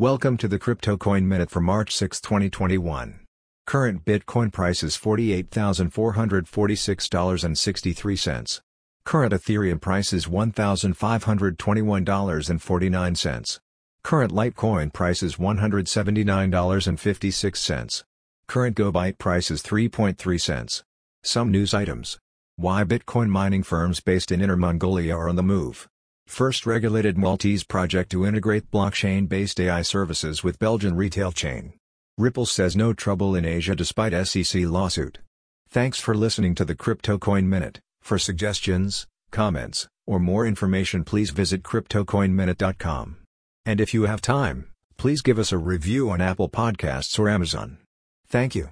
Welcome to the Crypto Coin Minute for March 6, 2021. Current Bitcoin price is $48,446.63. Current Ethereum price is $1,521.49. Current Litecoin price is $179.56. Current GoByte price is 3.3 cents. Some news items. Why Bitcoin mining firms based in Inner Mongolia are on the move. First regulated Maltese project to integrate blockchain-based AI services with Belgian retail chain. Ripple says no trouble in Asia despite SEC lawsuit. Thanks for listening to the Crypto Coin Minute. For suggestions, comments, or more information please visit cryptocoinminute.com. And if you have time, please give us a review on Apple Podcasts or Amazon. Thank you.